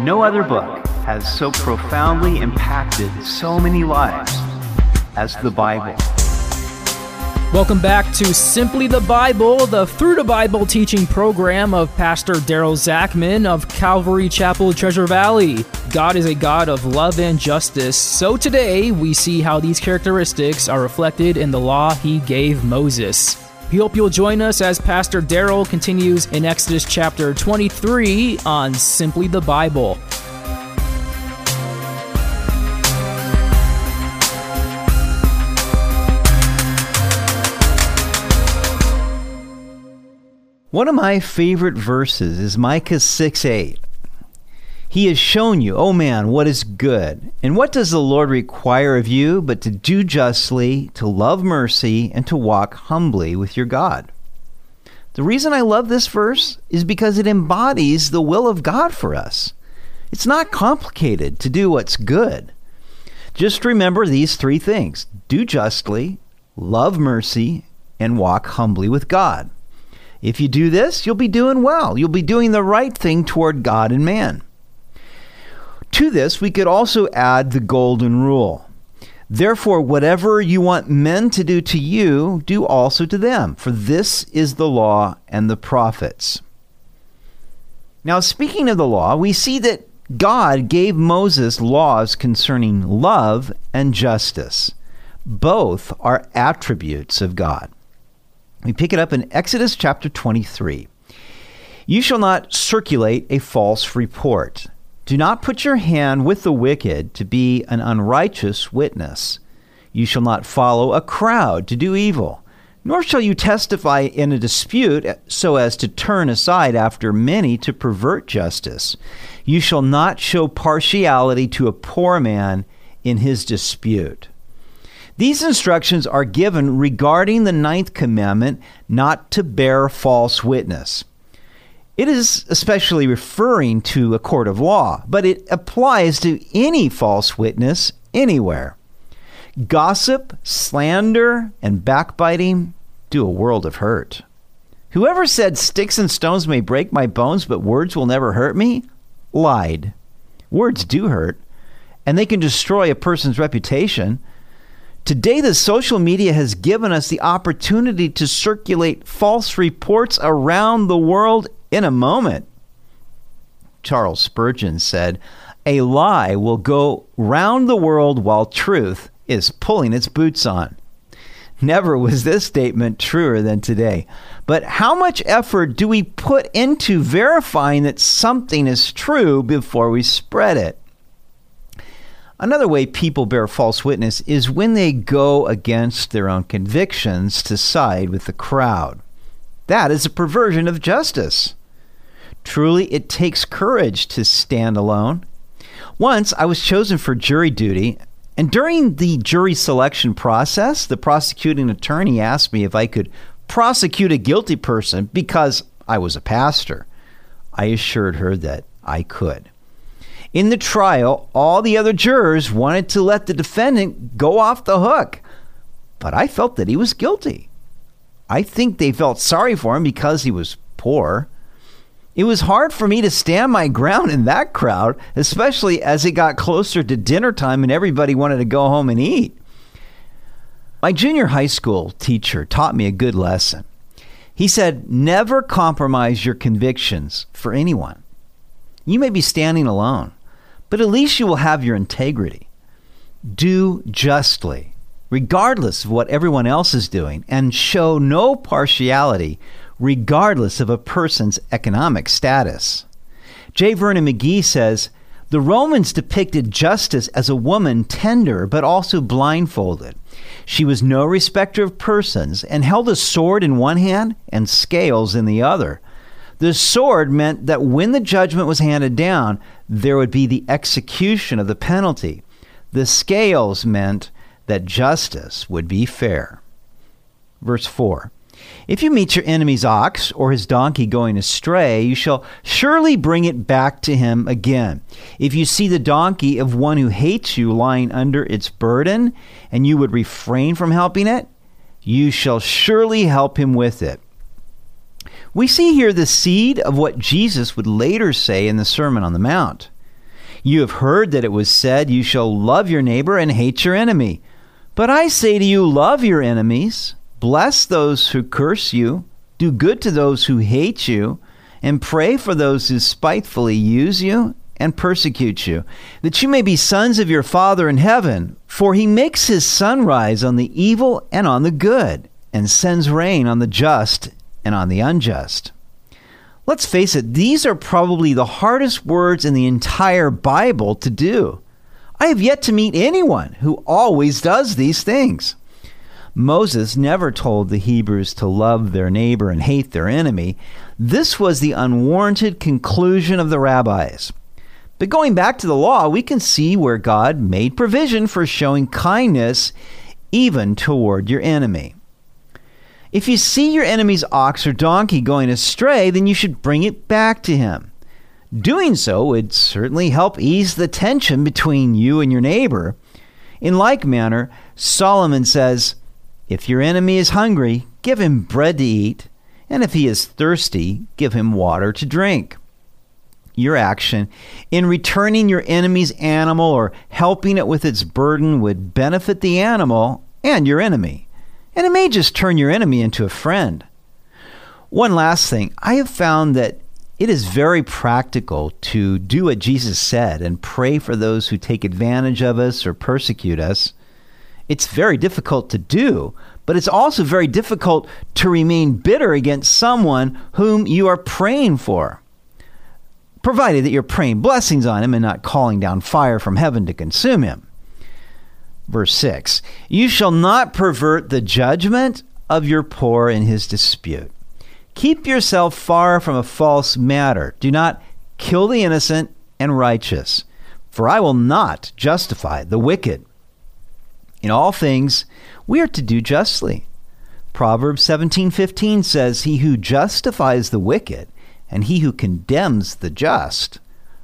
No other book has so profoundly impacted so many lives as the Bible. Welcome back to Simply the Bible, the Through the Bible teaching program of Pastor Daryl Zachman of Calvary Chapel, Treasure Valley. God is a God of love and justice, so today we see how these characteristics are reflected in the law he gave Moses. We hope you'll join us as Pastor Daryl continues in Exodus chapter 23 on Simply the Bible. One of my favorite verses is Micah 6 8. He has shown you, oh man, what is good. And what does the Lord require of you but to do justly, to love mercy, and to walk humbly with your God? The reason I love this verse is because it embodies the will of God for us. It's not complicated to do what's good. Just remember these three things do justly, love mercy, and walk humbly with God. If you do this, you'll be doing well. You'll be doing the right thing toward God and man. To this, we could also add the golden rule. Therefore, whatever you want men to do to you, do also to them, for this is the law and the prophets. Now, speaking of the law, we see that God gave Moses laws concerning love and justice. Both are attributes of God. We pick it up in Exodus chapter 23. You shall not circulate a false report. Do not put your hand with the wicked to be an unrighteous witness. You shall not follow a crowd to do evil, nor shall you testify in a dispute so as to turn aside after many to pervert justice. You shall not show partiality to a poor man in his dispute. These instructions are given regarding the ninth commandment not to bear false witness. It is especially referring to a court of law, but it applies to any false witness anywhere. Gossip, slander, and backbiting do a world of hurt. Whoever said, Sticks and stones may break my bones, but words will never hurt me, lied. Words do hurt, and they can destroy a person's reputation. Today, the social media has given us the opportunity to circulate false reports around the world in a moment. Charles Spurgeon said, A lie will go round the world while truth is pulling its boots on. Never was this statement truer than today. But how much effort do we put into verifying that something is true before we spread it? Another way people bear false witness is when they go against their own convictions to side with the crowd. That is a perversion of justice. Truly, it takes courage to stand alone. Once I was chosen for jury duty, and during the jury selection process, the prosecuting attorney asked me if I could prosecute a guilty person because I was a pastor. I assured her that I could. In the trial, all the other jurors wanted to let the defendant go off the hook, but I felt that he was guilty. I think they felt sorry for him because he was poor. It was hard for me to stand my ground in that crowd, especially as it got closer to dinner time and everybody wanted to go home and eat. My junior high school teacher taught me a good lesson. He said, Never compromise your convictions for anyone. You may be standing alone, but at least you will have your integrity. Do justly, regardless of what everyone else is doing, and show no partiality, regardless of a person's economic status. J. Vernon McGee says the Romans depicted justice as a woman tender but also blindfolded. She was no respecter of persons and held a sword in one hand and scales in the other. The sword meant that when the judgment was handed down, there would be the execution of the penalty. The scales meant that justice would be fair. Verse 4 If you meet your enemy's ox or his donkey going astray, you shall surely bring it back to him again. If you see the donkey of one who hates you lying under its burden, and you would refrain from helping it, you shall surely help him with it. We see here the seed of what Jesus would later say in the Sermon on the Mount. You have heard that it was said, You shall love your neighbor and hate your enemy. But I say to you, love your enemies, bless those who curse you, do good to those who hate you, and pray for those who spitefully use you and persecute you, that you may be sons of your Father in heaven. For he makes his sun rise on the evil and on the good, and sends rain on the just and on the unjust. Let's face it, these are probably the hardest words in the entire Bible to do. I have yet to meet anyone who always does these things. Moses never told the Hebrews to love their neighbor and hate their enemy. This was the unwarranted conclusion of the rabbis. But going back to the law, we can see where God made provision for showing kindness even toward your enemy. If you see your enemy's ox or donkey going astray, then you should bring it back to him. Doing so would certainly help ease the tension between you and your neighbor. In like manner, Solomon says, If your enemy is hungry, give him bread to eat, and if he is thirsty, give him water to drink. Your action in returning your enemy's animal or helping it with its burden would benefit the animal and your enemy and it may just turn your enemy into a friend. One last thing I have found that it is very practical to do what Jesus said and pray for those who take advantage of us or persecute us. It's very difficult to do, but it's also very difficult to remain bitter against someone whom you are praying for, provided that you're praying blessings on him and not calling down fire from heaven to consume him. Verse 6 You shall not pervert the judgment of your poor in his dispute. Keep yourself far from a false matter. Do not kill the innocent and righteous, for I will not justify the wicked. In all things, we are to do justly. Proverbs 17:15 says, "He who justifies the wicked and he who condemns the just,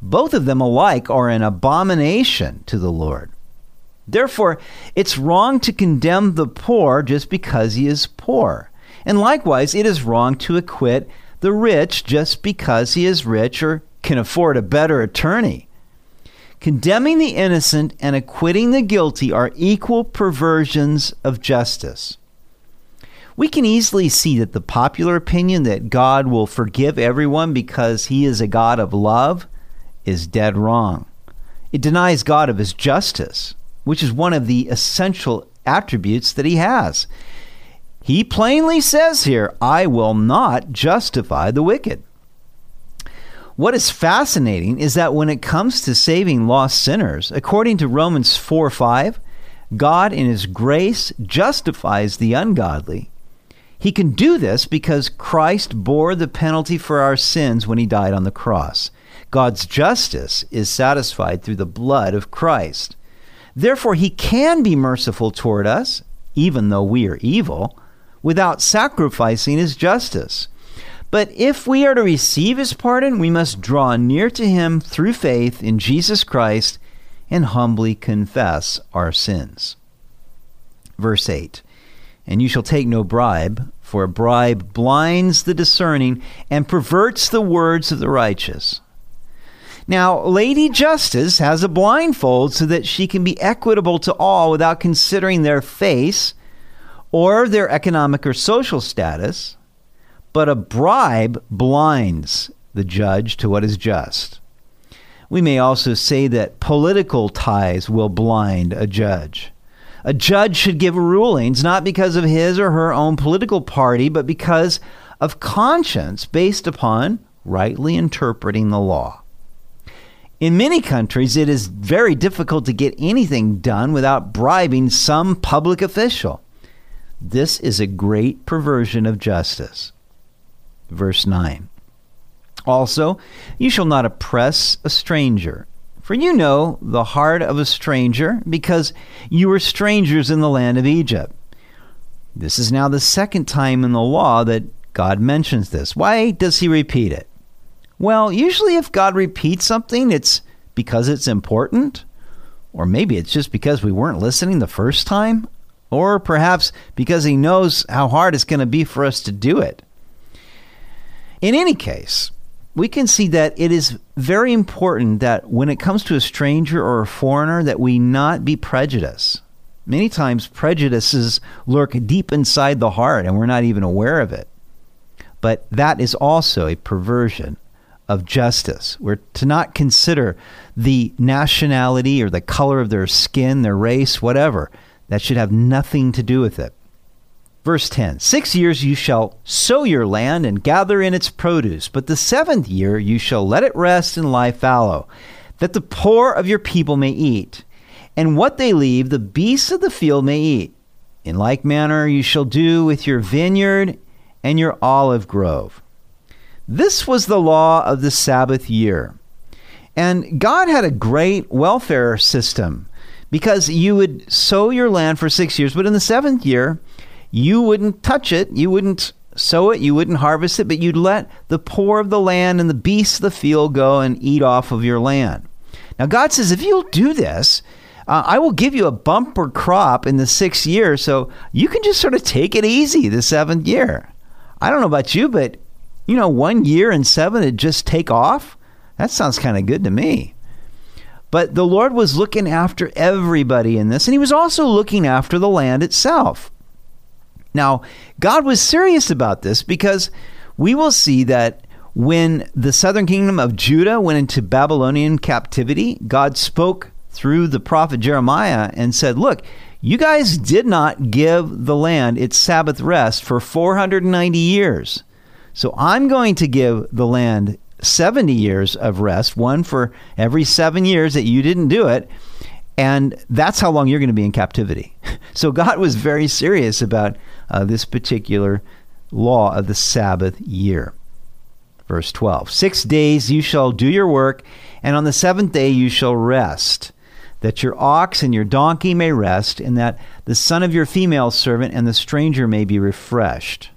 both of them alike are an abomination to the Lord." Therefore, it's wrong to condemn the poor just because he is poor. And likewise, it is wrong to acquit the rich just because he is rich or can afford a better attorney. Condemning the innocent and acquitting the guilty are equal perversions of justice. We can easily see that the popular opinion that God will forgive everyone because he is a God of love is dead wrong. It denies God of his justice which is one of the essential attributes that he has. He plainly says here, I will not justify the wicked. What is fascinating is that when it comes to saving lost sinners, according to Romans 4 5, God in His grace justifies the ungodly. He can do this because Christ bore the penalty for our sins when He died on the cross. God's justice is satisfied through the blood of Christ. Therefore, he can be merciful toward us, even though we are evil, without sacrificing his justice. But if we are to receive his pardon, we must draw near to him through faith in Jesus Christ and humbly confess our sins. Verse 8 And you shall take no bribe, for a bribe blinds the discerning and perverts the words of the righteous. Now, Lady Justice has a blindfold so that she can be equitable to all without considering their face or their economic or social status, but a bribe blinds the judge to what is just. We may also say that political ties will blind a judge. A judge should give rulings not because of his or her own political party, but because of conscience based upon rightly interpreting the law. In many countries, it is very difficult to get anything done without bribing some public official. This is a great perversion of justice. Verse 9 Also, you shall not oppress a stranger, for you know the heart of a stranger, because you were strangers in the land of Egypt. This is now the second time in the law that God mentions this. Why does he repeat it? Well, usually if God repeats something, it's because it's important, or maybe it's just because we weren't listening the first time, or perhaps because he knows how hard it's going to be for us to do it. In any case, we can see that it is very important that when it comes to a stranger or a foreigner that we not be prejudiced. Many times prejudices lurk deep inside the heart and we're not even aware of it. But that is also a perversion of justice. We're to not consider the nationality or the color of their skin, their race, whatever. That should have nothing to do with it. Verse 10 Six years you shall sow your land and gather in its produce, but the seventh year you shall let it rest and lie fallow, that the poor of your people may eat, and what they leave the beasts of the field may eat. In like manner you shall do with your vineyard and your olive grove. This was the law of the Sabbath year. And God had a great welfare system because you would sow your land for six years, but in the seventh year, you wouldn't touch it, you wouldn't sow it, you wouldn't harvest it, but you'd let the poor of the land and the beasts of the field go and eat off of your land. Now, God says, if you'll do this, uh, I will give you a bumper crop in the sixth year, so you can just sort of take it easy the seventh year. I don't know about you, but you know, one year and seven to just take off? That sounds kind of good to me. But the Lord was looking after everybody in this, and He was also looking after the land itself. Now, God was serious about this because we will see that when the southern kingdom of Judah went into Babylonian captivity, God spoke through the prophet Jeremiah and said, Look, you guys did not give the land its Sabbath rest for 490 years. So I'm going to give the land 70 years of rest, one for every seven years that you didn't do it. And that's how long you're going to be in captivity. So God was very serious about uh, this particular law of the Sabbath year. Verse 12 Six days you shall do your work, and on the seventh day you shall rest, that your ox and your donkey may rest, and that the son of your female servant and the stranger may be refreshed.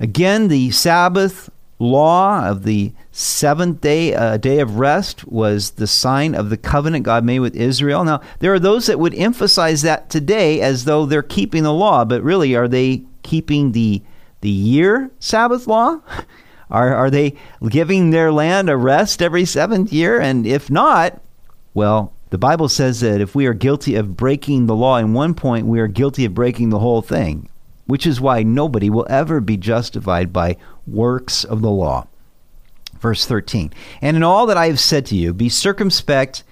Again, the Sabbath law of the seventh day, uh, day of rest, was the sign of the covenant God made with Israel. Now, there are those that would emphasize that today as though they're keeping the law, but really, are they keeping the the year Sabbath law? Are are they giving their land a rest every seventh year? And if not, well, the Bible says that if we are guilty of breaking the law in one point, we are guilty of breaking the whole thing, which is why nobody will ever be justified by works of the law. Verse 13 And in all that I have said to you, be circumspect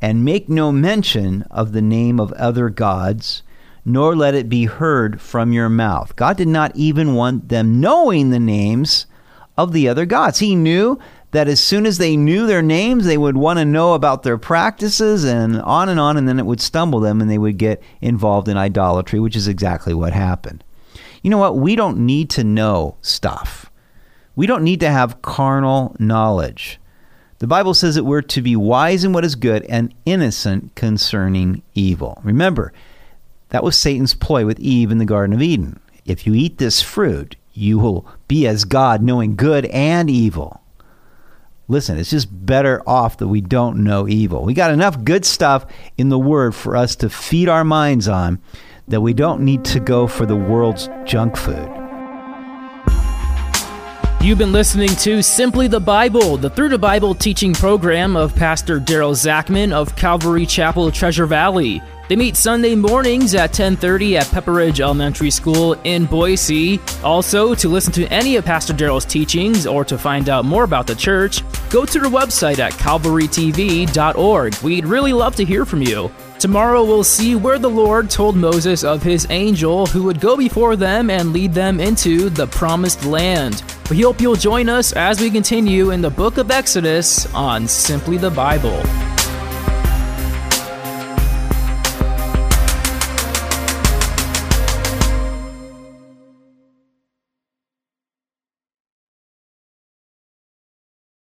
and make no mention of the name of other gods, nor let it be heard from your mouth. God did not even want them knowing the names of the other gods. He knew that as soon as they knew their names, they would want to know about their practices and on and on, and then it would stumble them and they would get involved in idolatry, which is exactly what happened. You know what? We don't need to know stuff. We don't need to have carnal knowledge. The Bible says that we're to be wise in what is good and innocent concerning evil. Remember, that was Satan's ploy with Eve in the Garden of Eden. If you eat this fruit, you will be as God, knowing good and evil. Listen, it's just better off that we don't know evil. We got enough good stuff in the Word for us to feed our minds on that we don't need to go for the world's junk food. You've been listening to Simply the Bible, the Through the Bible teaching program of Pastor Daryl Zachman of Calvary Chapel, Treasure Valley. They meet Sunday mornings at 10:30 at Pepper Ridge Elementary School in Boise. Also, to listen to any of Pastor Daryl's teachings or to find out more about the church, go to their website at calvarytv.org. We'd really love to hear from you. Tomorrow we'll see where the Lord told Moses of his angel who would go before them and lead them into the promised land. We hope you'll join us as we continue in the book of Exodus on Simply the Bible.